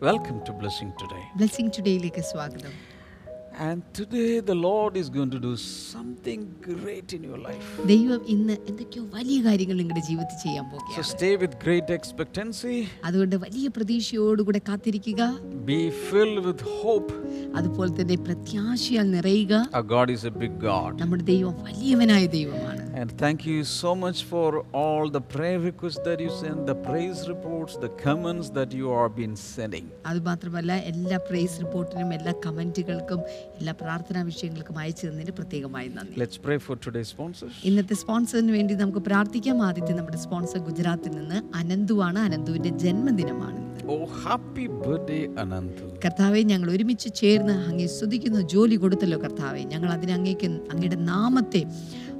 Welcome to Blessing Today. Blessing ടുഡേയിലേക്ക് സ്വാഗതം And today the Lord is going to do something great in your life. ദൈവം ഇന്ന് എന്തൊക്കെയോ വലിയ കാര്യങ്ങൾ നിങ്ങളുടെ ജീവിതത്തിൽ ചെയ്യാൻ So stay with great expectancy, അതുകൊണ്ട് വലിയ പ്രതീക്ഷയോടുകൂടെ കാത്തിരിക്കുക be filled with hope. അതുപോലെ തന്നെ പ്രത്യാശയാൽ നിറയുക Our God is a big God. നമ്മുടെ ദൈവം വലിയവനായ ദൈവമാണ് And thank you so much for all the prayer requests that you send, the praise reports, the comments that you are been sending. അതുമാത്രമല്ല എല്ലാ price റിപ്പോർട്ടിനും എല്ലാ കമന്റുകൾക്കും എല്ലാ പ്രാർത്ഥനാ വിഷയങ്ങൾക്കും അയച്ചു തന്നതിന് പ്രത്യേകമായി നന്ദി. Let's pray for today's sponsors. ഇന്നത്തെ സ്പോൺസറിന് വേണ്ടി നമുക്ക് പ്രാർത്ഥിക്കാം. ആദ്യത്തെ നമ്മുടെ സ്പോൺസർ ഗുജറാത്തിൽ നിന്ന് അനന്തുവാണ്. അനന്തുവിന്റെ ജന്മദിനമാണ്. ഓ ഹാപ്പി ബർത്ത്ഡേ birthday, Anantu. കർത്താവെ ഞങ്ങൾ ഒരുമിച്ച് ചേർന്ന് അങ്ങേ സ്തുതിക്കുന്നു. ജോലി കൊടുത്തല്ലോ കർത്താവെ. ഞങ്ങൾ അതിന് അങ്ങേക്ക് അങ്ങയുടെ നാമത്തെ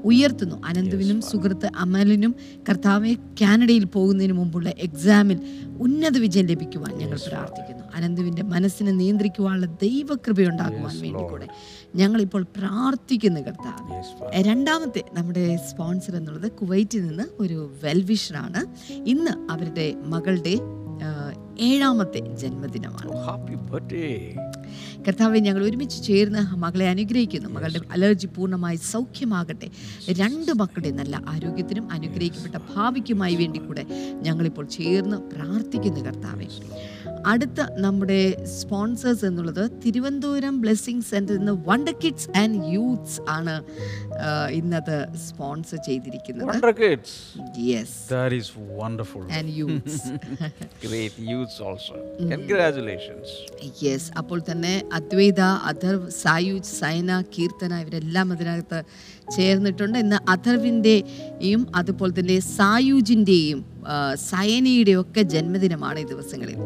ഉയർത്തുന്നു. അനന്തുവിനും സുഹൃത്ത് അമലിനും കർത്താവെ കാനഡയിൽ പോകുന്നതിന് മുമ്പുള്ള എക്സാമിൽ ഉന്നത വിജയം ലഭിക്കുവാൻ ഞങ്ങൾ പ്രാർത്ഥിക്കുന്നു. അനന്തുവിന്റെ മനസ്സിനെ നിയന്ത്രിക്കുവാനുള്ള ദൈവകൃപയുണ്ടാകുവാൻ വേണ്ടി കൂടെ ഞങ്ങളിപ്പോൾ പ്രാർത്ഥിക്കുന്നു കർത്താവ്. രണ്ടാമത്തെ നമ്മുടെ സ്പോൺസർ എന്നുള്ളത് കുവൈറ്റിൽ നിന്ന് ഒരു വെൽവിഷറാണ്. ഇന്ന് അവരുടെ മകളുടെ ഏഴാമത്തെ ജന്മദിനമാണ്. Happy happy birthday. കർത്താവെ ഞങ്ങൾ ഒരുമിച്ച് ചേർന്ന് മകളെ അനുഗ്രഹിക്കുന്നു. മകളുടെ അലർജി പൂർണമായി സൗഖ്യമാകട്ടെ. രണ്ട് മക്കളുടെ നല്ല ആരോഗ്യത്തിനും അനുഗ്രഹിക്കപ്പെട്ട ഭാവിക്കുമായി വേണ്ടി കൂടെ ഞങ്ങളിപ്പോൾ ചേർന്ന് പ്രാർത്ഥിക്കുന്നു കർത്താവെ. അടുത്ത നമ്മുടെ സ്പോൺസേഴ്സ് എന്നുള്ളത് തിരുവനന്തപുരം ബ്ലെസ്സിങ് സെന്ററിൽ നിന്ന് വണ്ടർ കിഡ്സ് ആൻഡ് യൂത്ത്സ് ആണ് ഇന്നത്തെ ഇന്നത് സ്പോൺസർ ചെയ്തിരിക്കുന്നത്. Yes that is wonderful and youths great youths. Yes അപ്പോൾ തന്നെ അദ്വൈത അഥർവ് സായുജ് സൈന കീർത്തന ഇവരെല്ലാം അതിനകത്ത് ചേർന്നിട്ടുണ്ട്. ഇന്ന് അഥർവിന്റെയും അതുപോലെ തന്നെ സായുജിന്റെയും സയനയുടെയും ഒക്കെ ജന്മദിനമാണ് ഈ ദിവസങ്ങളിൽ.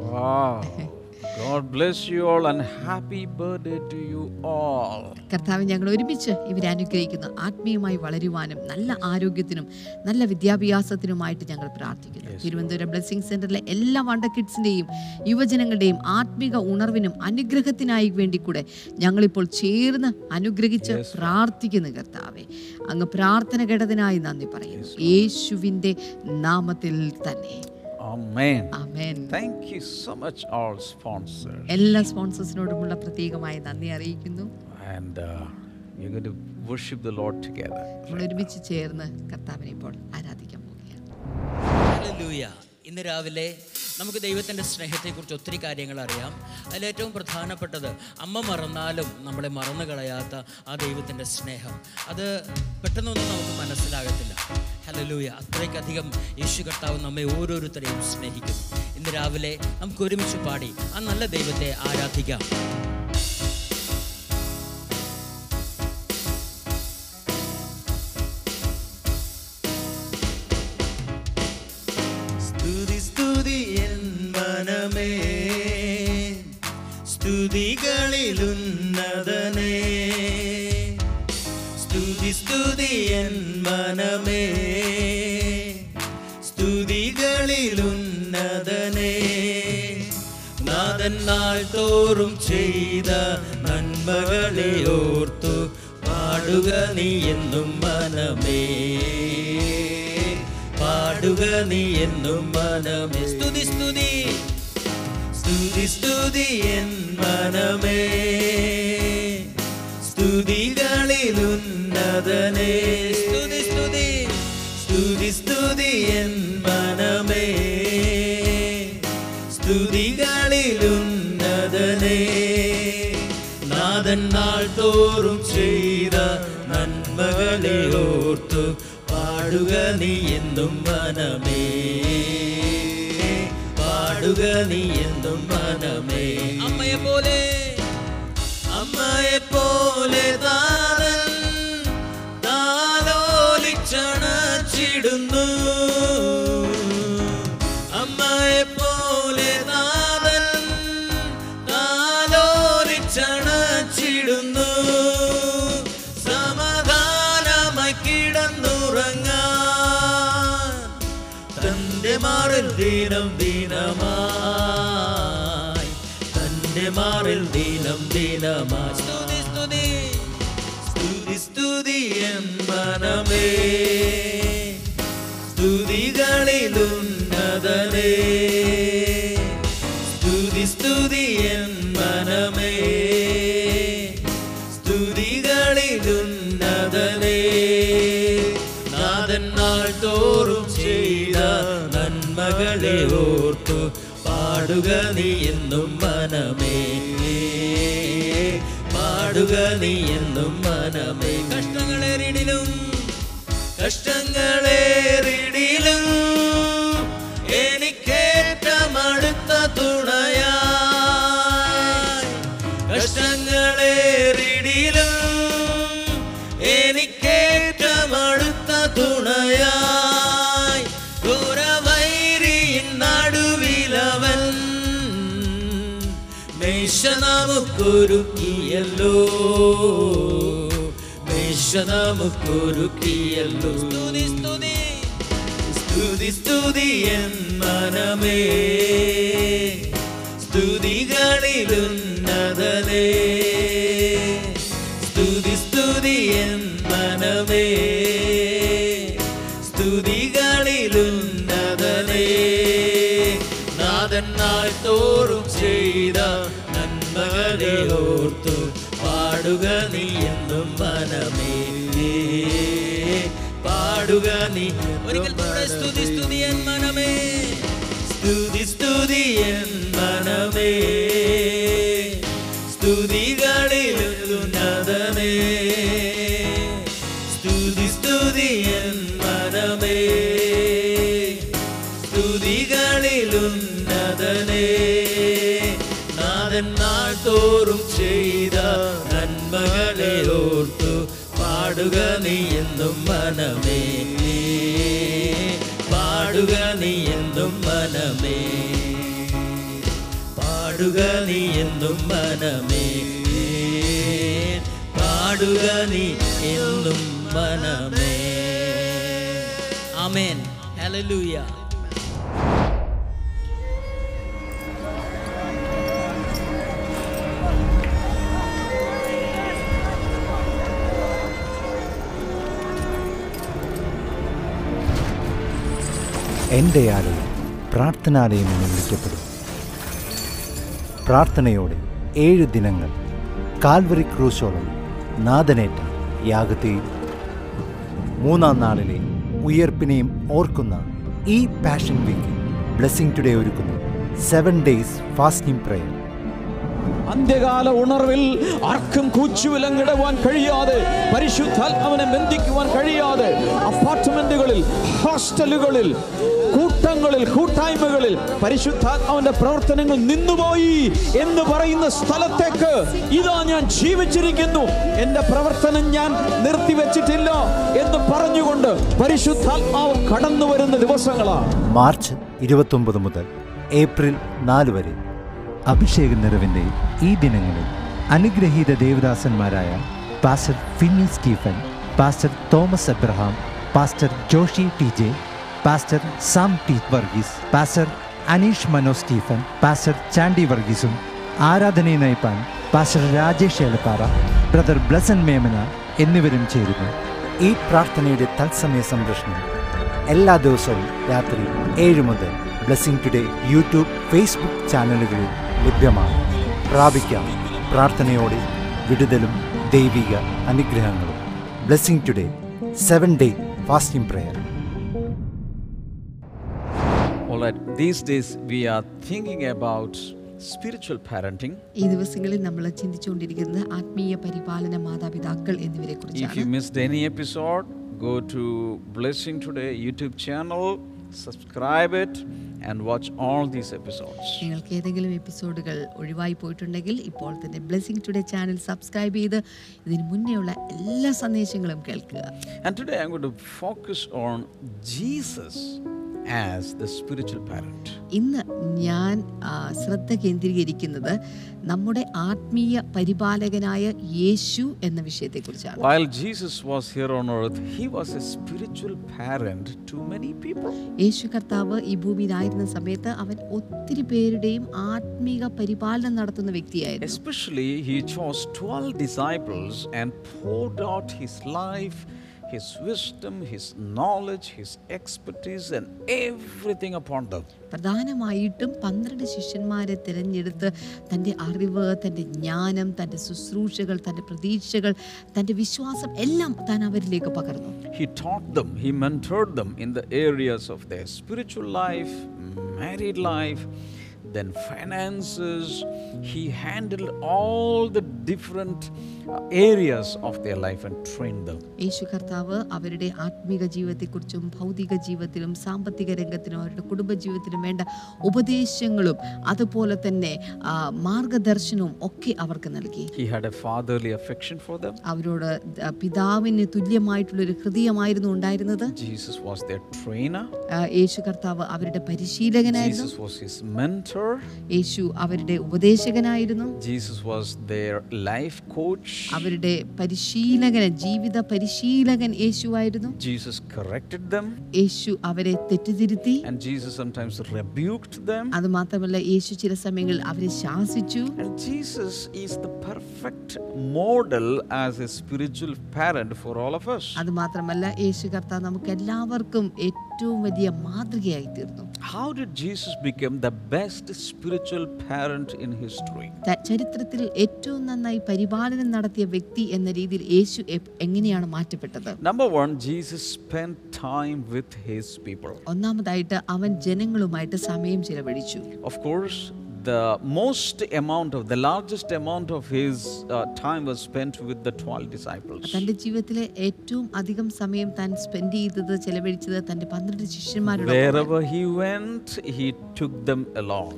God bless you all and happy birthday to you all. കർത്താവ് ഞങ്ങൾ ഒരുമിച്ച് ഇവരെ അനുഗ്രഹിക്കുന്നു. ആത്മീയമായി വളരുവാനും നല്ല ആരോഗ്യത്തിനും നല്ല വിദ്യാഭ്യാസത്തിനുമായിട്ട് ഞങ്ങൾ പ്രാർത്ഥിക്കുന്നു. തിരുവനന്തപുരം ബ്ലെസ്സിംഗ് സെന്ററിലെ എല്ലാ വണ്ടർ കിഡ്സിന്റെയും യുവജനങ്ങളുടെയും ആത്മീക ഉണർവിനും അനുഗ്രഹത്തിനായി വേണ്ടി കൂടെ ഞങ്ങളിപ്പോൾ ചേർന്ന് അനുഗ്രഹിച്ച് പ്രാർത്ഥിക്കുന്നു കർത്താവെ. അങ്ങ് പ്രാർത്ഥന കേട്ടതിനായി നന്ദി പറയുന്നു. യേശുവിന്റെ നാമത്തിൽ തന്നെ. Amen. Amen Thank you so much, all എല്ലാ സ്പോൺസേഴ്സിനോടുമുള്ള പ്രത്യേകമായി നന്ദി അറിയിക്കുന്നു. And uh, we're going to worship the Lord together. നമ്മൾ ഒരുമിച്ച് ചേർന്ന് കർത്താവിനെ ഇപ്പോൾ ആരാധിക്കാൻ പോവുകയാണ് ഹല്ലേലൂയ ഇന്ന് രാവിലെ നമുക്ക് ദൈവത്തിന്റെ സ്നേഹത്തെക്കുറിച്ച് ഒത്തിരി കാര്യങ്ങൾ അറിയാം. അതിലേറ്റവും പ്രധാനപ്പെട്ടത് അമ്മ മറന്നാലും നമ്മളെ മറന്നു കളയാത്ത ആ ദൈവത്തിന്റെ സ്നേഹം. അത് പെട്ടെന്നൊന്നും നമുക്ക് മനസ്സിലാകത്തില്ല. ഹലലൂയ അത്രയ്ക്കധികം യേശു കർത്താവ് നമ്മെ ഓരോരുത്തരെയും സ്നേഹിക്കുന്നു. ഇന്ന് രാവിലെ നമുക്ക് ഒരുമിച്ച് പാടി ആ നല്ല ദൈവത്തെ ആരാധിക്കാം. തോറും ചെയ്ത നന്മകളെ ഓർത്തു പാടുക നീ എന്നും മനമേ. പാടുക നീ എന്നും മനമേ. സ്തുതി സ്തുതി. സ്തുതി സ്തുതി എൻ മനമേ. സ്തുതികളിലുന്നതനേ. പാടുക നീ എന്നും മനമേ. പാടുക നീ എന്നും മനമേ. അമ്മയെ പോലെ അമ്മയെ പോലെ താരൻ ദീനം ദീനമായി. തന്റെ മാറിൽ ദീനം ദീനമായി. സ്തുതി സ്തുതി. സ്തുതി സ്തുതി എൻ മനമേ. സ്തുതികളിലുന്നതനേ. പാടുക നീ എന്നും മനമേ. പാടുക നീ എന്നും മനമേ. കഷ്ടങ്ങളേറിടിലും കഷ്ടങ്ങളേറിടിലും നമുക്കൊരുക്കിയല്ലോ മേശ നമുക്കൊരുക്കിയല്ലോ സ്തുതി സ്തുതി. സ്തുതി സ്തുതി എൻ മനമേ. സ്തുതികളിലുന്നതനേ സ്തുതി സ്തുതി എൻ മനമേ. പാടുക നീ എന്നും മനമേ. പാടുക നീ ഒരിക്കൽ സ്തുതി സ്തുതി എൻ മനമേ. സ്തുതി സ്തുതി എൻ മനമേ. പാടുക നീ എന്നും മനമേ. പാടുക നീ എന്നും മനമേ. പാടുക നീ എന്നും മനമേ. പാടുക നീ എന്നും മനമേ. ആമേൻ. ഹല്ലേലൂയ. എന്റെ ആലയം പ്രാർത്ഥനാലയം എന്ന് വിളിക്കപ്പെടും. പ്രാർത്ഥനയോടെ ഏഴ് ദിനങ്ങൾ കാൽവറി ക്രൂശോളം നാദനേറ്റ യാഗത്തെയും മൂന്നാം നാളിലെ ഉയർപ്പിനെയും ഓർക്കുന്ന ഈ പാഷൻ വീക്ക് ബ്ലെസ്സിംഗ് ടുഡേ ഒരുക്കുന്നു. സെവൻ ഡേയ്സ് ഫാസ്റ്റിംഗ് പ്രയർ അന്ത്യകാല ഉണർവിൽ ആർക്കും കൂച്ചുവിലങ്ങിടുവാൻ കഴിയാതെ പരിശുദ്ധാത്മാവിനെ ബന്ധിക്കുവാൻ കഴിയാതെ അപ്പാർട്ട്മെന്റുകളിൽ ഹോസ്റ്റലുകളിൽ കൂട്ടങ്ങളിൽ കൂട്ടായ്മകളിൽ പരിശുദ്ധാത്മാവിന്റെ പ്രവർത്തനങ്ങൾ നിന്നുപോയി എന്ന് പറയുന്ന സ്ഥലത്തേക്ക് ഇതാ ഞാൻ ജീവിച്ചിരിക്കുന്നു. എന്റെ പ്രവർത്തനം ഞാൻ നിർത്തിവെച്ചിട്ടില്ല എന്ന് പറഞ്ഞുകൊണ്ട് പരിശുദ്ധാത്മാവ് കടന്നു വരുന്ന ദിവസങ്ങളാണ്. മാർച്ച് ഇരുപത്തൊമ്പത് മുതൽ ഏപ്രിൽ നാല് വരെ അഭിഷേക നിറവിന്റെ ഈ ദിനങ്ങളിൽ അനുഗ്രഹീത ദേവദാസന്മാരായ pastor Finny Stephen pastor Thomas Abraham pastor Joshy T J pastor Sam T Varghese pastor Aneesh Mano Stephen pastor Chandy വർഗീസും. ആരാധനയെ നയിപ്പാൻ പാസ്റ്റർ രാജേഷ് ഏലപ്പാറ ബ്രദർ ബ്ലസൻ മേമന എന്നിവരും ചേരുന്നു. ഈ പ്രാർത്ഥനയുടെ തത്സമയ സംരക്ഷണം എല്ലാ ദിവസവും രാത്രി ഏഴ് മുതൽ ബ്ലസ്സിംഗ് ടുഡേ യൂട്യൂബ് ഫേസ്ബുക്ക് ചാനലുകളിൽ ലഭ്യമാണ് പ്രാപിക്കാം പ്രാർത്ഥനയോടെ വിടുതലും ദൈവിക അനുഗ്രഹങ്ങളും. Blessing Today seven day fasting prayer All these days we are thinking about spiritual parenting. ഈ ദിവസങ്ങളിൽ നമ്മൾ ചിന്തിച്ചുകൊണ്ടിരിക്കുന്നത് ആത്മീയ പരിപാലന മാതാപിതാക്കൾ എന്നിവരെ If you കുറിച്ചാണ് missed any episode, go to Blessing Today YouTube channel, subscribe it, and watch all these episodes. നിങ്ങൾക്ക് ഏതെങ്കിലും എപ്പിസോഡുകൾ ഒഴിവായി പോയിട്ടുണ്ടെങ്കിൽ ഇപ്പോൾ തന്നെ ബ്ലെസ്സിംഗ് ടുഡേ ചാനൽ സബ്സ്ക്രൈബ് ചെയ്ത് ഇതിന് മുന്നേയുള്ള എല്ലാ സന്ദേശങ്ങളും കേൾക്കുക And today I'm going to focus on Jesus as the spiritual parent. ഇന്ന് ഞാൻ ശ്രദ്ധ കേന്ദ്രീകരിക്കുന്നത് നമ്മുടെ ആത്മീയ പരിപാലകനായ യേശു എന്ന വിഷയത്തെക്കുറിച്ചാണ് While Jesus was here on earth, he was a spiritual parent to many people. യേശു കർത്താവ് ഈ ഭൂമിയിലായിരുന്ന സമയത്ത് അവൻ ഒത്തിരി പേരുടെയും ആത്മീക പരിപാലനം നടത്തുന്ന വ്യക്തിയായിരുന്നു Especially, he chose 12 disciples and poured out his life, His wisdom, His knowledge, His expertise, and everything upon them. പ്രധാനമായിട്ടും പന്ത്രണ്ട് ശിഷ്യന്മാരെ തിരഞ്ഞെടുത്ത് തന്റെ അറിവ് തന്റെ ജ്ഞാനം തന്റെ ശുശ്രൂഷകൾ തന്റെ പ്രതീക്ഷകൾ തന്റെ വിശ്വാസം എല്ലാം താൻ അവരിലേക്ക് പകർന്നു He taught them, He mentored them in the areas of their spiritual life, married life, then finances. He handled all the different uh, areas of their life and trained them. യേശു കർത്താവ് അവരുടെ ആത്മീക ജീവിതത്തെക്കുറിച്ചും ഭൗതിക ജീവിതത്തിലും സാമ്പത്തിക രംഗത്തിലും അവരുടെ കുടുംബ ജീവിതത്തിലും വേണ്ട ഉപദേശങ്ങളും അതുപോലെ തന്നെ മാർഗദർശനവും ഒക്കെ അവർക്ക് നൽകി He had a fatherly affection for them. അവരോട് പിതാവിന് പിതാവിന് തുല്യമായിട്ടുള്ളൊരു ഹൃദയമായിരുന്നു ഉണ്ടായിരുന്നത് Jesus was their trainer. യേശു കർത്താവ് അവരുടെ പരിശീലകനായിരുന്നു Jesus was his mentor. യേശു അവരുടെ ഉപദേശകനായിരുന്നു Jesus was their life coach. അവരുടെ പരിശീലകൻ ജീവിത പരിശീലകൻ യേശുവായിരുന്നു Jesus corrected them. യേശു അവരെ തെറ്റിതിരുത്തി And Jesus sometimes rebuked them. അത് മാത്രമല്ല യേശു ചില സമയങ്ങളിൽ അവരെ ശാസിച്ചു And Jesus is the perfect model as a spiritual parent for all of us. അത് മാത്രമല്ല യേശു കർത്താവ് നമുക്ക് എല്ലാവർക്കും ഏറ്റവും വലിയ മാതൃകയായി തീർന്നു How did Jesus become the best spiritual parent in history? ത- ചരിത്രത്തിൽ ഏറ്റവും നന്നായി പരിപാലനം നടത്തിയ വ്യക്തി എന്ന രീതിയിൽ യേശു എങ്ങനെയാണ് മാറ്റപ്പെട്ടത് Number 1 Jesus spent time with his people. ഒന്നാമതായിട്ട് അവൻ ജനങ്ങളുമായിട്ട് സമയം ചിലവഴിച്ചു Of course, the most amount of the largest amount of his uh, time was spent with the 12 disciples. തന്റെ ജീവിതത്തിലെ ഏറ്റവും അധികം സമയം താൻ സ്പെൻഡ് ചെയ്തത് ചെലവഴിച്ചത് തന്റെ പന്ത്രണ്ട് ശിഷ്യന്മാരുടെ Wherever he went, he took them along.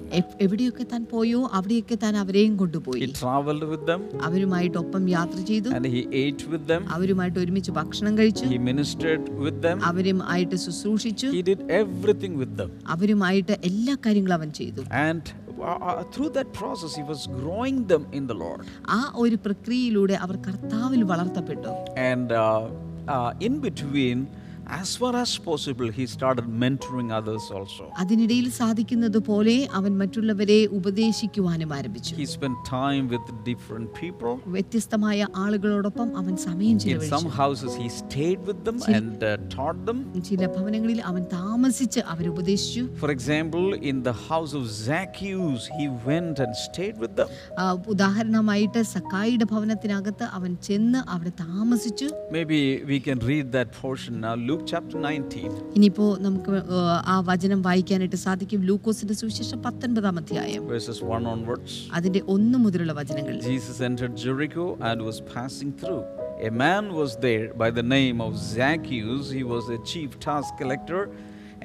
എവിടെയൊക്കെ താൻ പോയോ അവിടെയൊക്കെ താൻ അവരെയും കൊണ്ടുപോയി He traveled with them അവരുമായിട്ടൊപ്പം യാത്ര ചെയ്തു and he ate with them. അവരുമായിട്ട് ഒരുമിച്ച് ഭക്ഷണം കഴിച്ചു He ministered with them. അവരുമായിട്ട് ശുശ്രൂഷിച്ചു He did everything with them. അവരുമായിട്ട് എല്ലാ കാര്യങ്ങളും അവൻ ചെയ്തു And uh, uh, through that process, he was growing them in the Lord. ആ ഒരു പ്രക്രിയയിലൂടെ അവർ കർത്താവിൽ വളർത്തപ്പെട്ടു And uh, uh, in between, as far as possible, he started mentoring others also. അതിനിടയിൽ സാധിക്കുന്നത് പോലെ അവൻ മറ്റുള്ളവരെ ഉപദേശിക്കുവാനും ആരംഭിച്ചു He spent time with different people. വ്യത്യസ്തമായ ആളുകളോടൊപ്പം അവൻ സമയം In some ചിലവഴിച്ചു houses, he stayed with them and uh, taught them. ചില ഭവനങ്ങളിൽ അവൻ താമസിച്ച് അവരെ ഉപദേശിച്ചു For example, in the house of Zacchaeus, he went and stayed with them. ആ, ഉദാഹരണമായിട്ട് സക്കായിയുടെ ഭവനത്തിനകത്ത് അവൻ ചെന്ന് അവിടെ താമസിച്ചു Maybe we can read that portion now. Luke chapter 19. ഇനിയിപ്പോ നമുക്ക് ആ, ആ വചനം വായിക്കാനായിട്ട് സാധിക്കും ലൂക്കോസിന്റെ സുവിശേഷം പത്തൊൻപതാം അധ്യായം verses 1 onwards. അതിന്റെ ഒന്ന് മുതലുള്ള വചനങ്ങൾ Jesus entered Jericho and was passing through. A man was there by the name of Zacchaeus. He was a chief tax collector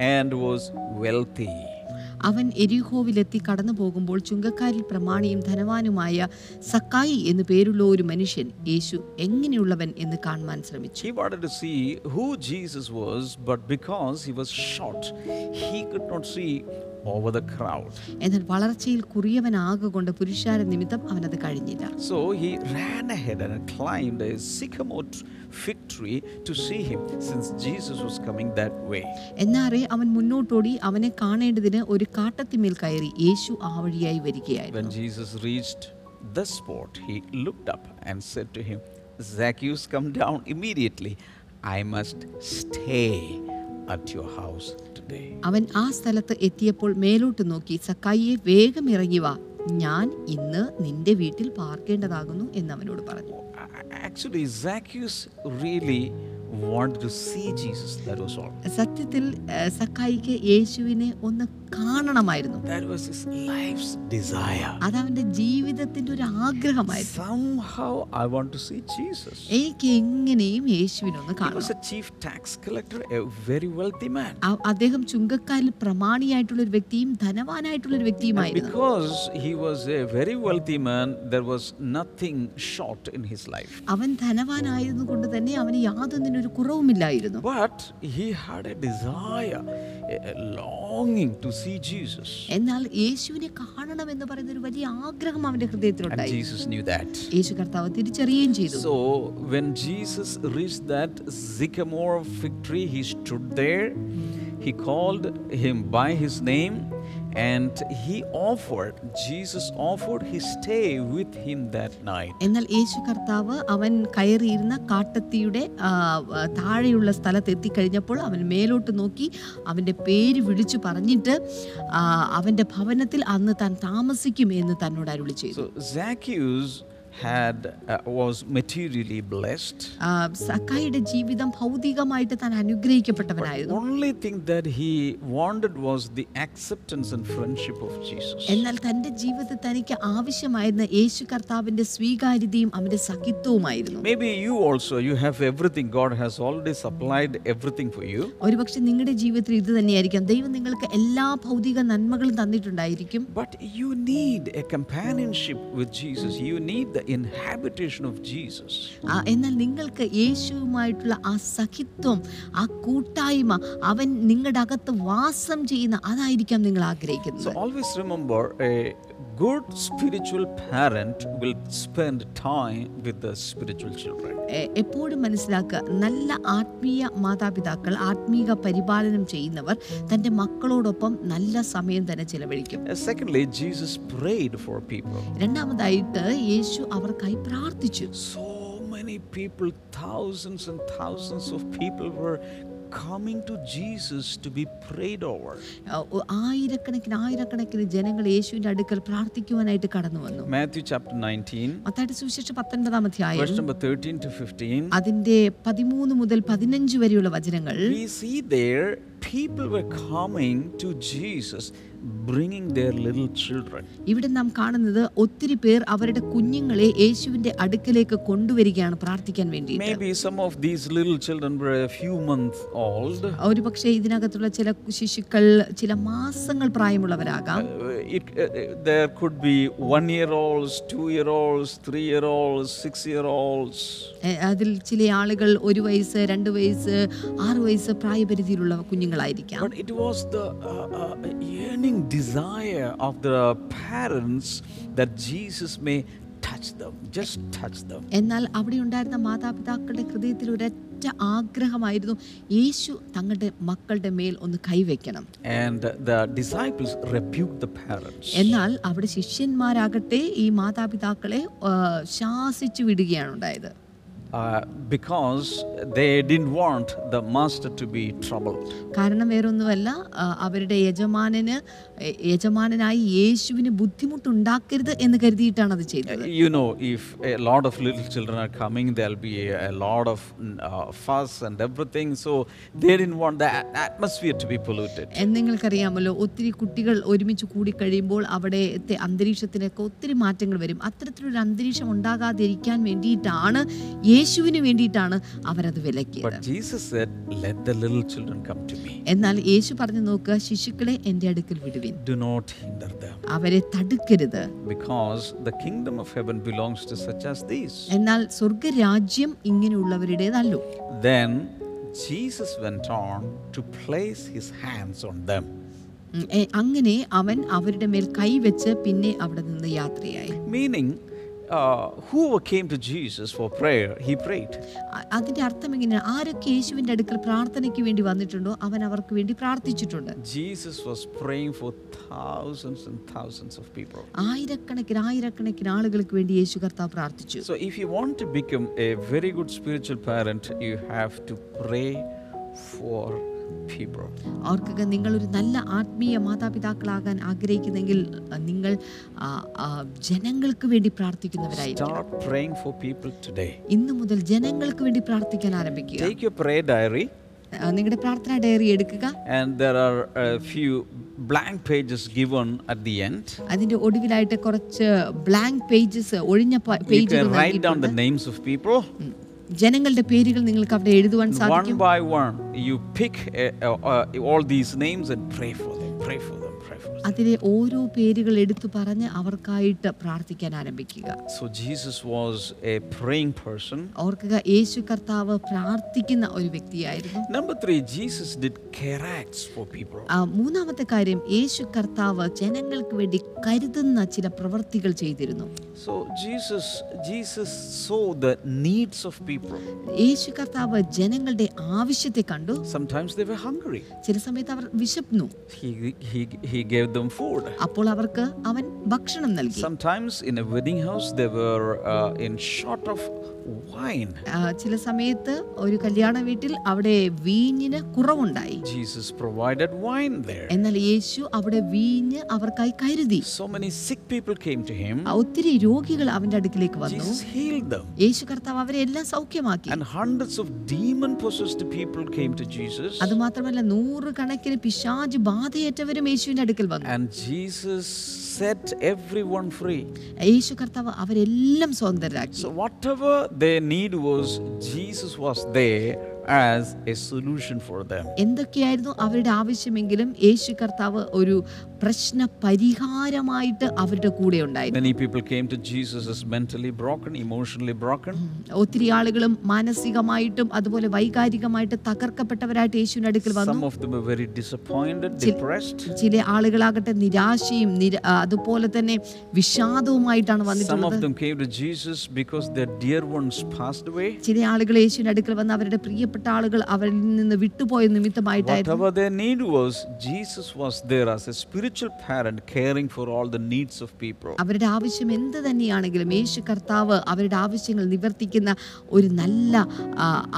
and was wealthy. അവൻ എരിഹോവിലെത്തി കടന്നു പോകുമ്പോൾ ചുങ്കക്കാരിൽ പ്രമാണിയും ധനവാനുമായ സക്കായി എന്നു പേരുള്ള ഒരു മനുഷ്യൻ യേശു എങ്ങനെയുള്ളവൻ എന്ന് കാണുവാൻ ശ്രമിച്ചു. He wanted to see who Jesus was, but because he was short, he could not see over the crowd. എന്നാൽ വളർച്ചയിൽ കുറിയവനാകൊണ്ട് പുരുഷാര നിമിത്തം അത് കഴിഞ്ഞില്ല So he ran ahead and climbed a sycamore fig tree to see him, since Jesus was coming that way. എന്നാറെ അവൻ മുന്നോട്ടോടി അവനെ കാണേണ്ടതിന് ഒരു കാട്ടത്തിമേൽ കയറി യേശു ആ വഴിയായി വരികയായിരുന്നു When Jesus reached the spot, he looked up and said to him, Zacchaeus, come down immediately. I must stay at your house. അവൻ ആ സ്ഥലത്ത് എത്തിയപ്പോൾ മേലോട്ട് നോക്കി സക്കായിയെ വേഗം ഇറങ്ങി വാ. ഞാൻ ഇന്ന് നിന്റെ വീട്ടിൽ പാർക്കേണ്ടതാകുന്നു എന്ന് അവനോട് പറഞ്ഞു. Actually Actually, really really wanted to see Jesus. That was സത്യത്തിൽ സക്കായിക്ക് യേശുവിനെ ഒന്ന് കാണണമായിരുന്നു That was his life's desire. അതവന്റെ ജീവിതത്തിന്റെ ഒരു ആഗ്രഹമായിരുന്നു Somehow, I want to see Jesus. എനിക്ക് എങ്ങനെയും യേശുവിനൊന്ന് He was കാണണം a chief tax collector, a very wealthy man. അ- അദ്ദേഹം ചുങ്കക്കാരിൽ പ്രമാണിയായിട്ടുള്ള ഒരു വ്യക്തിയും ധനവാനായിട്ടുള്ള ഒരു വ്യക്തിയുമായിരുന്നു because he was a very wealthy man, there was nothing short in his life. അവൻ ധനവാനായിരുന്നു കൊണ്ട് തന്നെ അവന് യാതൊന്നിനും കുറവുമില്ലായിരുന്നു But he had a desire, a a longing to see Jesus. എന്നാൽ യേശുവിനെ കാണണം എന്ന് പറയുന്ന ഒരു വലിയ ആഗ്രഹം അവന്റെ ഹൃദയത്തിലുണ്ടായി Jesus knew that. യേശു കർത്താവ് തിരിച്ചറിയുകയും ചെയ്തു So when Jesus reached that sycamore fig tree, he stood there. He called him by his name and he offered, Jesus offered his stay with him that night. എന്നാൽ യേശു കർത്താവ് അവൻ കയറിയിരുന്ന കാട്ടത്തിയുടെ താഴെയുള്ള സ്ഥലത്ത് എത്തിക്കഴിഞ്ഞപ്പോൾ അവൻ മേലോട്ട് നോക്കി അവന്റെ പേര് വിളിച്ചു പറഞ്ഞിട്ട് അവന്റെ ഭവനത്തിൽ അന്ന് താൻ താമസിക്കും എന്ന് തന്നോട് അരുളി ചെയ്തു had uh, was materially blessed. സക്കായിയുടെ ജീവിതം ഭൗതികമായിട്ട് താൻ അനുഗ്രഹിക്കപ്പെട്ടവനായിരുന്നു Only thing that he wanted was the acceptance and friendship of Jesus. എന്നാൽ തന്റെ ജീവിതത്തിൽ തനിക്ക് ആവശ്യമായിരുന്ന യേശു കർത്താവിന്റെ സ്വീകാര്യതയും അവന്റെ സഖിത്വവുമായിരുന്നു Maybe you also you have everything. God has already supplied everything for you. ഒരുപക്ഷെ നിങ്ങളുടെ ജീവിതത്തിൽ ഇത് തന്നെയായിരിക്കാം ദൈവം നിങ്ങൾക്ക് എല്ലാ ഭൗതിക നന്മകളും തന്നിട്ടുണ്ടായിരിക്കും But you need a companionship with Jesus. You need the inhabitation of Jesus. ആ, എന്നാൽ നിങ്ങൾക്ക് യേശുവുമായിട്ടുള്ള ആ സഖിത്വം ആ കൂട്ടായ്മ അവൻ നിങ്ങളുടെ അകത്ത് വാസം ചെയ്യുന്ന അതായിരിക്കാം നിങ്ങൾ So ആഗ്രഹിക്കുന്നത് always remember spiritual parent will spend time with the spiritual children. എ- എപ്പോഴും മനസ്സിലാക്കുക നല്ല ആത്മീയ മാതാപിതാക്കൾ ആത്മീയ പരിപാലനം ചെയ്യുന്നവർ തന്റെ മക്കളോടൊപ്പം നല്ല സമയം തന്നെ ചിലവഴിക്കും Uh, secondly, Jesus prayed for people. രണ്ടാമതായിട്ട് യേശു അവർക്കായി പ്രാർത്ഥിച്ചു So many people, thousands and thousands of people were coming to Jesus to be prayed over. ആയിരക്കണക്കിന് ആയിരക്കണക്കിന് ജനങ്ങൾ യേശുവിന്റെ അടുക്കൽ പ്രാർത്ഥിക്കുവാനായിട്ട് കടന്നു വന്നു Matthew chapter 19, മത്തായിട്ട് സുവിശേഷം പത്തൊൻപതാം അധ്യായം verse number 13 to 15. അതിന്റെ പതിമൂന്ന് മുതൽ പതിനഞ്ച് വരെയുള്ള വചനങ്ങൾ We see there people were coming to Jesus ഇവിടെ നാം കാണുന്നത് ഒത്തിരി പേർ അവരുടെ കുഞ്ഞുങ്ങളെ യേശുവിന്റെ അടുക്കലേക്ക് കൊണ്ടുവരികയാണ് പ്രാർത്ഥിക്കാൻ ഇതിനകത്തുള്ള ചില ശിശുക്കൾ ചില മാസങ്ങൾ പ്രായമുള്ളവരാകാം. അതിൽ ചില ആളുകൾ ഒരു വയസ്സ് രണ്ട് വയസ്സ് ആറ് വയസ്സ് പ്രായപരിധിയിലുള്ള കുഞ്ഞുങ്ങളായിരിക്കാം. Desire of the parents that Jesus may touch them, just touch them. എന്നാൽ അവിടെ ഉണ്ടായിരുന്ന മാതാപിതാക്കളുടെ ഹൃദയത്തിൽ ഒരൊറ്റ ആഗ്രഹമായിരുന്നു യേശു തങ്ങളുടെ മക്കളുടെ മേൽ ഒന്ന് കൈവയ്ക്കണം And the disciples rebuked the parents. എന്നാൽ അവിടെ ശിഷ്യന്മാരാകട്ടെ ഈ മാതാപിതാക്കളെ ശാസിച്ചു വിടുകയാണ് ഉണ്ടായത് Uh, because they didn't want the master to be troubled. കാരണം വേറൊന്നുമല്ല അവരുടെ യജമാനന് യജമാനനായി യേശുവിന് ബുദ്ധിമുട്ടുണ്ടാക്കരുത് എന്ന് കരുതിയിട്ടാണ് അത് ചെയ്തത് you know if a lot of little children are coming there'll be a lot of fuss and everything so they everything. So the atmosphere to be polluted atmosphere to be polluted. എന്ന് നിങ്ങൾക്കറിയാമല്ലോ ഒത്തിരി കുട്ടികൾ ഒരുമിച്ച് കൂടി കഴിയുമ്പോൾ അവിടെത്തെ അന്തരീക്ഷത്തിനൊക്കെ ഒത്തിരി മാറ്റങ്ങൾ വരും അത്തരത്തിലൊരു അന്തരീക്ഷം ഉണ്ടാകാതിരിക്കാൻ വേണ്ടിയിട്ടാണ് യേശുവിന് വേണ്ടിയിട്ടാണ് അവരത് വിലക്കിയത് But Jesus said, Let the little children come to me. എന്നാൽ യേശു പറഞ്ഞു നോക്കുക ശിശുക്കളെ എന്റെ അടുക്കൽ വിടുവിൻ Do not hinder them. അവരെ തടുക്കരുത് Because the kingdom of heaven belongs to such as these. എന്നാൽ സ്വർഗരാജ്യം ഇങ്ങനെയുള്ളവരുടേതല്ലോ Then Jesus went on to place his hands on them. ഉം, എ, അങ്ങനെ അവൻ അവരുടെ മേൽ കൈവച്ച് പിന്നെ അവിടെ നിന്ന് യാത്രയായി Meaning, uh, came to Jesus for prayer, he prayed. അ- അതിന്റെ അർത്ഥം എങ്ങനെയാണ് ആരൊക്കെ യേശുവിന്റെ അടുക്കൽ പ്രാർത്ഥനയ്ക്ക് വേണ്ടി വന്നിട്ടുണ്ടോ അവൻ അവർക്ക് വേണ്ടി പ്രാർത്ഥിച്ചിട്ടുണ്ട് Jesus was praying for thousands and thousands of people. ആയിരക്കണക്കിന് ആയിരക്കണക്കിന് ആളുകൾക്ക് വേണ്ടി യേശു കർത്താവ് പ്രാർത്ഥിച്ചു So, if you want to become a very good spiritual parent, you have to pray for people. ഓർക്കുക ഒരു നല്ല ആത്മീയ മാതാപിതാക്കളാകാൻ ആഗ്രഹിക്കുന്നെങ്കിൽ നിങ്ങൾ ജനങ്ങൾക്ക് വേണ്ടി പ്രാർത്ഥിക്കുന്നവരായിരിക്കും Start praying for people today. ഇന്നു മുതൽ ജനങ്ങൾക്ക് വേണ്ടി പ്രാർത്ഥിക്കാൻ ആരംഭിക്കുക Take your prayer diary, നിങ്ങളുടെ പ്രാർത്ഥനാ ഡയറി എടുക്കുക and there are a few blank pages given at the end. അതിന്റെ ഒടുവിലായിട്ട് കുറച്ച് ബ്ലാങ്ക് പേജസ് ഒഴിഞ്ഞ പേജുകൾ write down the names of people. ജനങ്ങളുടെ പേരുകൾ നിങ്ങൾക്ക് അവിടെ എഴുതുവാൻ സാധിക്കും One by one, you pick uh, uh, uh, all these names and pray for them, pray for them. അതിലെ ഓരോ പേരുകൾ എടുത്തു പറഞ്ഞ് അവർക്കായിട്ട് പ്രാർത്ഥിക്കാൻ ആരംഭിക്കുക So, Jesus was a praying person. ഓർക്കുക യേശു കർത്താവ് പ്രാർത്ഥിക്കുന്ന ഒരു വ്യക്തിയായിരുന്നു Number three, Jesus did care acts for people. ആ, മൂന്നാമത്തെ കാര്യം യേശു കർത്താവ് ജനങ്ങൾക്ക് വേണ്ടി കരുതുന്ന ചില പ്രവൃത്തികൾ ചെയ്തിരുന്നു So Jesus, Jesus saw the needs of people. യേശു കർത്താവ് ജനങ്ങളുടെ ആവശ്യത്തെ കണ്ടു Sometimes they were hungry. ചില സമയത്ത് അവർ വിശപ്നു He, he, he gave gave them food. അപ്പോൾ അവർക്ക് അവൻ ഭക്ഷണം നൽകി Sometimes in a wedding house, they were uh, in short of wine. ചില സമയത്ത് ഒരു കല്യാണ വീട്ടിൽ അവിടെ വീഞ്ഞിന് കുറവുണ്ടായി Jesus provided wine there. എന്നാൽ യേശു അവിടെ വീഞ്ഞ് അവർക്കായി കരുതി So many sick people came to him. ആ, ഒത്തിരി രോഗികൾ അവന്റെ അടുക്കിലേക്ക് വന്നു Jesus healed them. യേശു കർത്താവ് അവരെ എല്ലാം സൗഖ്യമാക്കി And hundreds of demon possessed people came to Jesus. അത് മാത്രമല്ല നൂറുകണക്കിന് പിശാജ് ബാധയേറ്റവരും യേശുവിന്റെ അടുക്കൽ വന്നു And Jesus set everyone free. യേശു കർത്താവ് അവരെല്ലാം സ്വതന്ത്രരാക്കി So, whatever their need was, Jesus was there as a solution for them. എന്തൊക്കെയായിരുന്നു അവരുടെ ആവശ്യമെങ്കിലും യേശു കർത്താവ് ഒരു പ്രശ്ന പരിഹാരമായിട്ട് അവരുടെ കൂടെ ഉണ്ടായിരുന്നു Many people came to Jesus as mentally broken, emotionally broken. ഒത്തിരി ആളുകളും മാനസികമായിട്ടും അതുപോലെ വൈകാരികമായിട്ട് തകർക്കപ്പെട്ടവരായിട്ട് യേശുവിന്റെ അടുക്കൽ വന്നു Some of them were very disappointed, depressed. ചില ആളുകളാകട്ടെ നിരാശയും അതുപോലെ തന്നെ വിഷാദവുമായിട്ടാണ് വന്നിട്ടുള്ളത്. ചില ആളുകൾ യേശുവിന്റെ അടുക്കൽ വന്ന് അവരുടെ പ്രിയപ്പെട്ട ആളുകൾ അവരിൽ നിന്ന് വിട്ടുപോയ നിമിത്തമായിട്ടായിരുന്നു A parent caring for all the needs of people. അവരുടെ ആവശ്യം എന്ത് തന്നെയാണെങ്കിലും യേശു കർത്താവ് അവരുടെ ആവശ്യങ്ങൾ നിവർത്തിക്കുന്ന ഒരു നല്ല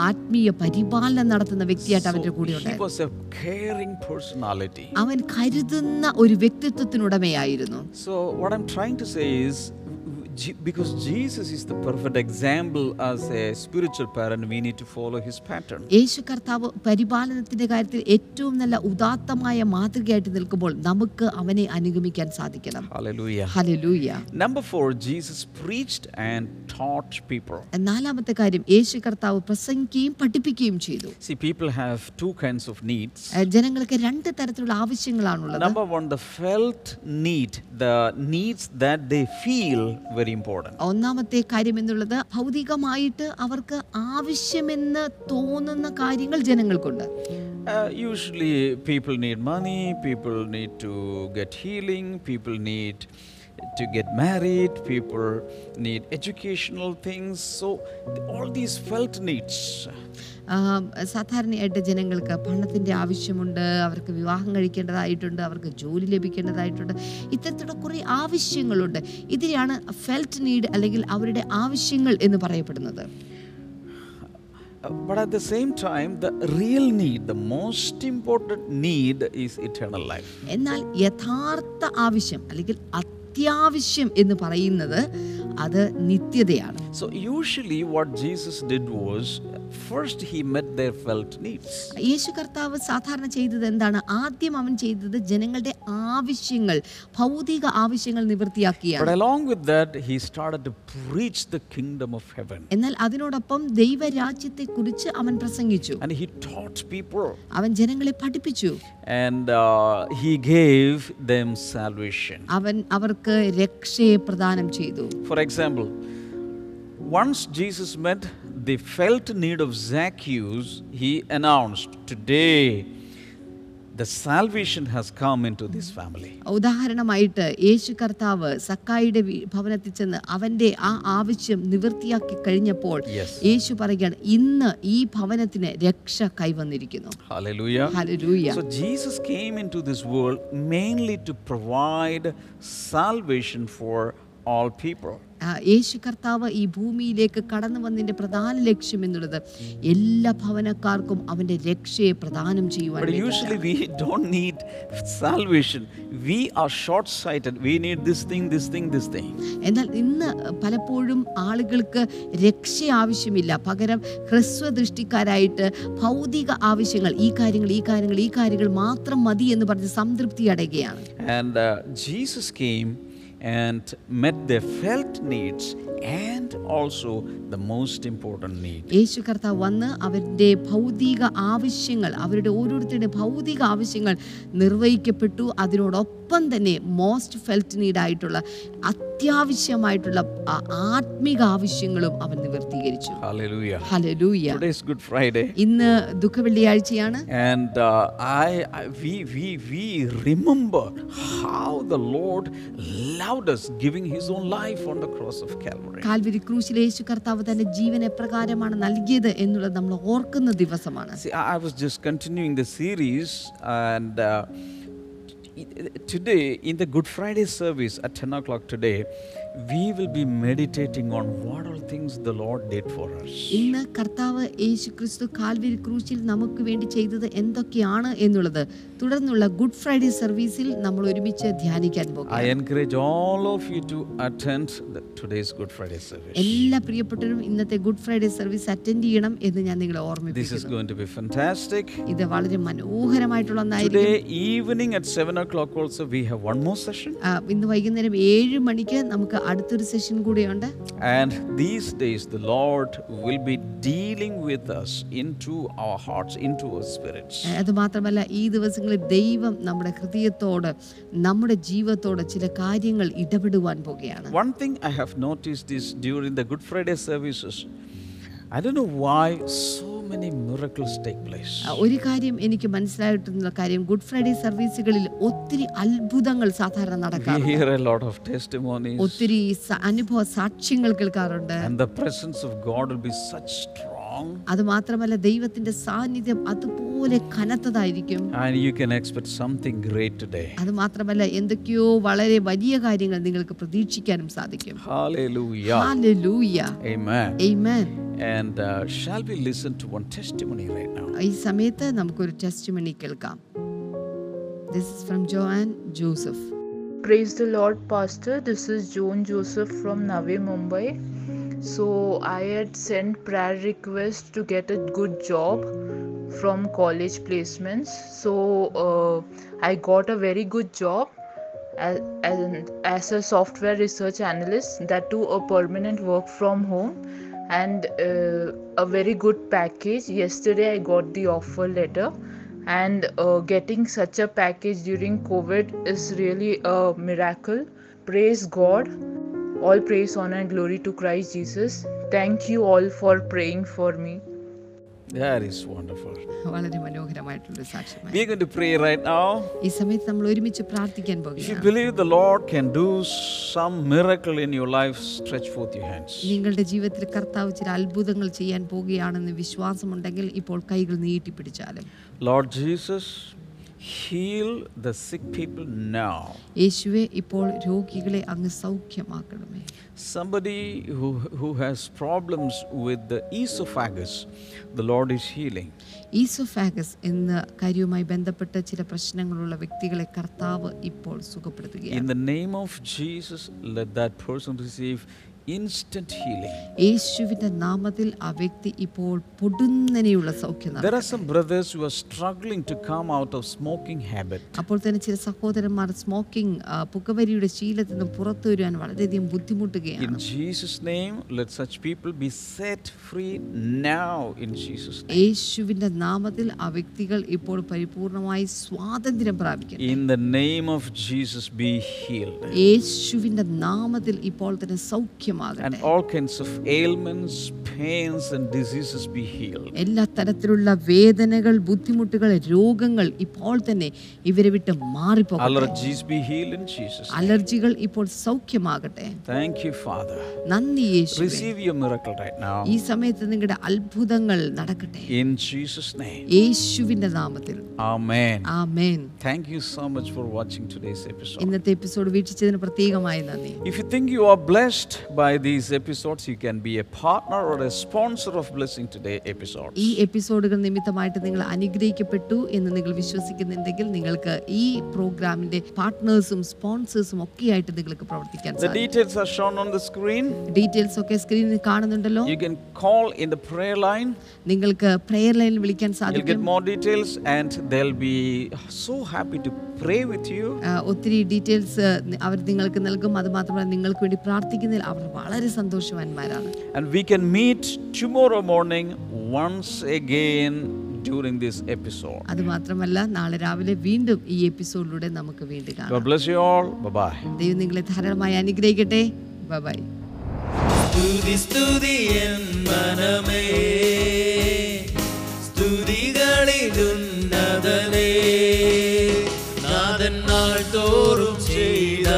ആത്മീയ പരിപാലനം നടത്തുന്ന വ്യക്തിയായിട്ട് അവരുടെ കൂടെ He was a caring personality. അവൻ കരുതുന്ന ഒരു വ്യക്തിത്വത്തിനുടമയായിരുന്നു So, what I'm trying to say is Je- because Jesus is the perfect example as a spiritual parent, we need to follow his pattern. യേശു കർത്താവ് പരിപാലനത്തിന്റെ കാര്യത്തിൽ ഏറ്റവും നല്ല ഉദാത്തമായ മാതൃകയായിട്ട് നിൽക്കുമ്പോൾ നമുക്ക് അവനെ അനുഗമിക്കാൻ സാധിക്കണം Hallelujah. Hallelujah. Number 4 Jesus preached and taught people. നാലാമത്തെ കാര്യം യേശു കർത്താവ് പ്രസംഗിക്കുകയും പഠിപ്പിക്കുകയും ചെയ്തു See, people have two kinds of needs. ജനങ്ങൾക്ക് രണ്ട് തരത്തിലുള്ള ആവശ്യങ്ങളാണുള്ളത് Number one, the felt need, the needs that they feel very ഒന്നാമത്തെ കാര്യം എന്നുള്ളത് ഭൗതികമായിട്ട് അവർക്ക് ആവശ്യമെന്ന് തോന്നുന്ന കാര്യങ്ങൾ ജനങ്ങൾക്കുണ്ട്. Usually people need money people need to get healing people need to get married people need educational things so all these felt needs സാധാരണയായിട്ട് ജനങ്ങൾക്ക് പണത്തിന്റെ ആവശ്യമുണ്ട് അവർക്ക് വിവാഹം കഴിക്കേണ്ടതായിട്ടുണ്ട് അവർക്ക് ജോലി ലഭിക്കേണ്ടതായിട്ടുണ്ട്. ഇത്തരത്തിലുള്ള കുറേ ആവശ്യങ്ങളുണ്ട്. ഇതിനെയാണ് ഫെൽറ്റ് നീഡ് അല്ലെങ്കിൽ അവരുടെ ആവശ്യങ്ങൾ എന്ന് പറയപ്പെടുന്നത്. But at the same time, the real need, the most important need is eternal life. എന്നാൽ യഥാർത്ഥ ആവശ്യം അല്ലെങ്കിൽ അത്യാവശ്യം എന്ന് പറയുന്നത് അത് നിത്യതയാണ്. So usually what Jesus did was first he met their felt needs യേശു കർത്താവ് സാധാരണ ചെയ്തത് എന്താണ്? ആദ്യം അവൻ ചെയ്തത് ജനങ്ങളുടെ ആ ആവശ്യങ്ങൾ ഭൗതിക ആവശ്യങ്ങൾ But നിവൃത്തിയാക്കിയാണ് along with that, he started to preach the kingdom of heaven. എന്നാൽ അതിനോടൊപ്പം ദൈവരാജ്യത്തെ കുറിച്ച് അവൻ പ്രസംഗിച്ചു And he taught people. അവൻ ജനങ്ങളെ പഠിപ്പിച്ചു And uh, he gave them salvation. അവൻ അവർക്ക് രക്ഷയെ പ്രദാനം ചെയ്തു For example, once Jesus met the felt need of Zacchaeus, he announced, Today the salvation has come into this family. ഉദാഹരണമായിട്ട് യേശു കർത്താവ് സക്കായിയുടെ ഭവനത്തിൽ ചെന്ന് അവന്റെ ആ ആവശ്യം നിവൃത്തിയാക്കി കഴിഞ്ഞപ്പോൾ യേശു പറയുകയാണ് ഇന്ന് ഈ ഭവനത്തിന് രക്ഷ കൈവന്നിരിക്കുന്നു Hallelujah. Hallelujah So Jesus came into this world mainly to provide salvation for all people. യേശു കർത്താവ് ഈ ഭൂമിയിലേക്ക് കടന്നു വന്നതിന്റെ പ്രധാന ലക്ഷ്യം എന്നുള്ളത് എല്ലാ ഭവനക്കാർക്കും അവന്റെ രക്ഷയെ പ്രദാനം ചെയ്യുവാൻ But usually we don't need salvation. We are short sighted. We need this thing, this thing, this thing. എന്നാൽ ഇന്ന് പലപ്പോഴും ആളുകൾക്ക് രക്ഷ ആവശ്യമില്ല പകരം ഹ്രസ്വ ദൃഷ്ടിക്കാരായിട്ട് ഭൗതിക ആവശ്യങ്ങൾ ഈ കാര്യങ്ങൾ ഈ കാര്യങ്ങൾ ഈ കാര്യങ്ങൾ മാത്രം മതി എന്ന് പറഞ്ഞ് സംതൃപ്തി അടയുകയാണ് And uh, Jesus came and met their felt needs and also the most important need. യേശു കർത്താവ് വന്ന് അവരുടെ ഭൗതിക ആവശ്യങ്ങൾ അവരുടെ ഓരോരുത്തരുടെ ഭൗതിക ആവശ്യങ്ങൾ നിർവഹിക്കപ്പെട്ടു അതിനോടൊപ്പം തന്നെ മോസ്റ്റ് ഫെൽറ്റ് നീഡായിട്ടുള്ള അത്യാവശ്യമായിട്ടുള്ള ആത്മിക ആവശ്യങ്ങളും അവൻ നിവർത്തീകരിച്ചു Hallelujah. Hallelujah Today is Good Friday. ഇന്ന് ദുഃഖവെള്ളിയാഴ്ചയാണ് And and I, I we, we, we remember how the Lord loved us, giving His own life on the cross of Calvary. Calvary ക്രൂശിൽ യേശു കർത്താവ് തന്റെ ജീവൻ എപ്രകാരമാണ് നൽകിയത് എന്നുള്ളത് നമ്മൾ ഓർക്കുന്ന ദിവസമാണ് I I was just continuing the series, and uh, Today, in the Good Friday service at 10 o'clock today, we will be meditating on what all things the Lord did for us. ഇന്ന് കർത്താവ് യേശുക്രിസ്തു Calvary ക്രൂശിൽ നമുക്ക് വേണ്ടി ചെയ്തത് എന്തൊക്കെയാണ് എന്നുള്ളത് തുടർന്നുള്ള ഗുഡ് ഫ്രൈഡേ സർവീസിൽ നമ്മൾ ഒരുമിച്ച് ധ്യാനിക്കാൻ I പോകും encourage all of you to attend the, today's Good Friday service. എല്ലാ പ്രിയപ്പെട്ടവരും ഇന്നത്തെ ഗുഡ് ഫ്രൈഡേ സർവീസ് അറ്റൻഡ് ചെയ്യണം എന്ന് ഞാൻ നിങ്ങളെ This is is going to be fantastic. ഇത് വളരെ മനോഹരമായിട്ടുള്ള ഒന്നായിരിക്കും today evening at 7 o'clock also we have one more session. ഇന്ന് വൈകുന്നേരം 7 മണിക്ക് നമുക്ക് അടുത്തൊരു സെഷൻ കൂടിയുണ്ട് and these days the Lord will be dealing with us into our hearts, into our spirits. അത് മാത്രമല്ല ഈ ദിവസങ്ങളിൽ ദൈവം നമ്മുടെ ഹൃദയത്തോട് നമ്മുടെ ജീവിതത്തോട് ചില കാര്യങ്ങൾ ഇടപെടുവാൻ പോകുകയാണ് One thing I have noticed is during the Good Friday services, ഒരു കാര്യം എനിക്ക് മനസ്സിലായിട്ടുള്ള കാര്യം ഗുഡ് ഫ്രൈഡേ സർവീസുകളിൽ ഒത്തിരി അത്ഭുതങ്ങൾ സാധാരണ നടക്കാറുണ്ട്. hear a lot of testimonies, ഒത്തിരി അനുഭവ സാക്ഷ്യങ്ങൾ കേൾക്കാറുണ്ട്. And the presence of God will be such strong, അത് മാത്രമല്ല ദൈവത്തിന്റെ സാന്നിധ്യം അതുപോലെ കനത്തതായിരിക്കും you can expect something great today. അത് മാത്രമല്ല എന്തൊക്കെയോ വളരെ വലിയ കാര്യങ്ങൾ നിങ്ങൾക്ക് പ്രതീക്ഷിക്കാനും സാധിക്കും Hallelujah. Hallelujah. Amen. Amen. And uh, shall we listen to one testimony right now? ഈ സമയത്ത് നമുക്കൊരു ടെസ്റ്റിമണി കേൾക്കാം this is from Joann Joseph Praise the Lord, Pastor. This is Joan Joseph from Navi Mumbai. So I had sent prayer request to get a good job from college placements. So uh, I got a very good job as, as, as a software research analyst. That too a permanent work from home and uh, a very good package. Yesterday I got the offer letter and uh, getting such a package during covid is really a miracle praise god all praise honor and glory to christ jesus thank you all for praying for me That is wonderful. വളരെ മനോഹരമായിട്ടുള്ള സാക്ഷ്യമായി We are going to pray right now. ഈ സമയത്ത് നമ്മൾ ഒരുമിച്ച് പ്രാർത്ഥിക്കാൻ If you believe the Lord can do some miracle in your life, stretch forth your hands. നിങ്ങളുടെ ജീവിതത്തിൽ കർത്താവ് ചില അത്ഭുതങ്ങൾ ചെയ്യാൻ പോകുകയാണെന്ന് വിശ്വാസമുണ്ടെങ്കിൽ ഇപ്പോൾ കൈകൾ നീട്ടിപ്പിടിച്ചാലും Lord Jesus, heal the sick people now. യേശുവേ ഇപ്പോൾ രോഗികളെ അങ്ങ് സൗഖ്യമാക്കണമേ Somebody who, who has problems with the esophagus, the Lord is healing. Oesophagus എന്ന കാര്യവുമായി ബന്ധപ്പെട്ട ചില പ്രശ്നങ്ങളുള്ള വ്യക്തികളെ കർത്താവ് ഇപ്പോൾ In the name of Jesus, let that person receive instant healing. യേശുവിന്റെ നാമത്തിൽ ആ വ്യക്തി ഇപ്പോൾ പൊടുന്നനെയുള്ള സൗഖ്യം There are some brothers who are struggling to come out of smoking habit. അപ്പോൾ തന്നെ ചില സഹോദരന്മാർ സ്മോക്കിംഗ് പുകവലിയുടെ ശീലത്തിൽ നിന്ന് പുറത്തു വരാൻ വളരെയധികം In ബുദ്ധിമുട്ടുകയാണ് Jesus' name, let such people be set free now in Jesus' name. യേശുവിന്റെ നാമത്തിൽ ആ വ്യക്തികൾ ഇപ്പോൾ പരിപൂർണമായി സ്വാതന്ത്ര്യം പ്രാപിക്കുന്നു In the name of Jesus, be healed. യേശുവിന്റെ നാമത്തിൽ ഇപ്പോൾ തന്നെ And സൗഖ്യമാകട്ടെ all kinds of ailments, pains, and diseases be healed. എല്ലാ തരത്തിലുള്ള വേദനകൾ ബുദ്ധിമുട്ടുകൾ രോഗങ്ങൾ ഇപ്പോൾ തന്നെ ഇവരെ വിട്ട് മാറിപ്പോകട്ടെ Allergies be healed in Jesus'. അലർജികൾ ഇപ്പോൾ സൗഖ്യമാകട്ടെ Thank you, Father. നന്ദി യേശുവേ Receive your miracle right now. ഈ സമയത്ത് നിങ്ങളുടെ അത്ഭുതങ്ങൾ നടക്കട്ടെ In Jesus' name. യേശുവിന്റെ നാമത്തിൽ Amen. amen Thank you so much for watching today's episode. ഇന്നത്തെ എപ്പിസോഡ് വീക്ഷിച്ചതിന് പ്രത്യേകമായി നന്ദി If you think you are blessed by these episodes, you can be a partner or a sponsor of Blessing Today episodes. ഈ എപ്പിസോഡുകൾ നിമിത്തമായിട്ട് നിങ്ങൾ അനുഗ്രഹിക്കപ്പെട്ടു എന്ന് നിങ്ങൾ വിശ്വസിക്കുന്നുണ്ടെങ്കിൽ നിങ്ങൾക്ക് ഈ പ്രോഗ്രാമിന്റെ പാർട്ട്നേഴ്സും സ്പോൺസേഴ്സും ഒക്കെ ആയിട്ട് നിങ്ങൾക്ക് പ്രവർത്തിക്കാൻ The details are shown on the screen. Details ഒക്കെ സ്ക്രീനിൽ കാണുന്നുണ്ടല്ലോ You can call in the prayer line. നിങ്ങൾക്ക് പ്രെയർ ലൈനിൽ വിളിക്കാൻ You'll get സാധിക്കും more details, and they'll be so happy to pray with you. ആ, ഒത്തിരി ഡീറ്റെയിൽസ് അവർ നിങ്ങൾക്ക് നൽകും അത് മാത്രമല്ല നിങ്ങൾക്ക് വേണ്ടി പ്രാർത്ഥിക്കുന്നതിൽ അവർ വളരെ സന്തോഷവാന്മാരാണ് And we can meet tomorrow morning once again during this episode. അത് മാത്രമല്ല നാളെ രാവിലെ വീണ്ടും ഈ എപ്പിസോഡിലൂടെ നമുക്ക് വീണ്ടും കാണാം God bless you all. Bye bye. ദൈവം നിങ്ങളെ ധാരാളമായി അനുഗ്രഹിക്കട്ടെ ബൈ സ്തുതി സ്തുതി എൻ മനമേ സ്തുതികളിലുന്നതനേ നാഥൻ നാൾ തോറും ചെയ്ത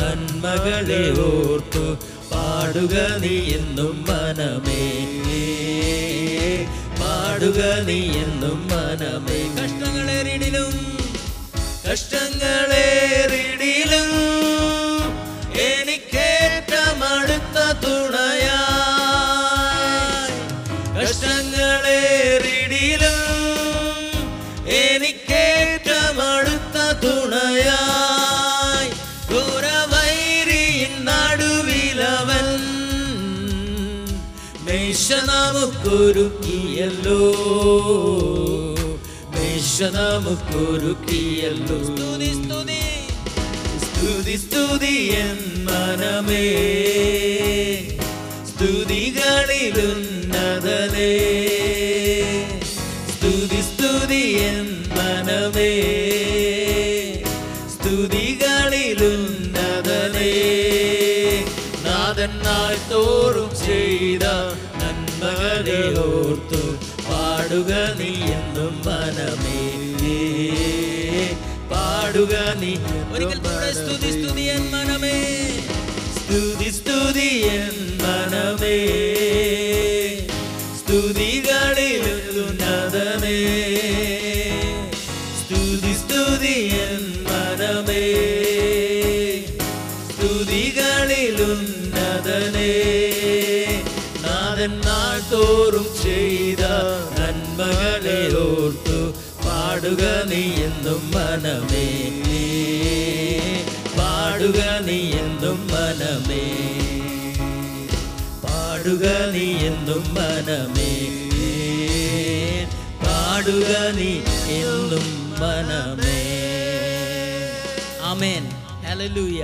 നന്മകളെ ഓർത്തു പാടുക നീ എന്നും മനമേ. പാടുക നീ എന്നും മനമേ. കഷ്ടങ്ങളേറിടിലും കഷ്ടങ്ങളേറിടിലും നമുക്കൊരുക്കിയല്ലോ മേശ നമുക്കൊരുക്കിയല്ലോ സ്തുതി സ്തുതി. സ്തുതി സ്തുതി എൻ മനമേ. സ്തുതികളിലുന്നതനേ സ്തുതി സ്തുതി എൻ മനമേ. സ്തുതികളിലുന്നതനേ നാഥൻ നാൾ തോറും ചെയ്ത പാടുക നീ എന്നും മനമേ. പാടുക നീ ഒരിക്കൽ സ്തുതി സ്തുതി എൻ മനമേ. സ്തുതി സ്തുതി എൻ മനമേ. പാടുക നീ എന്നും മനമേ പാടുക നീ എന്നും മനമേ പാടുക നീ എന്നും മനമേ പാടുക നീ എന്നും മനമേ ആമേൻ ഹല്ലേലൂയ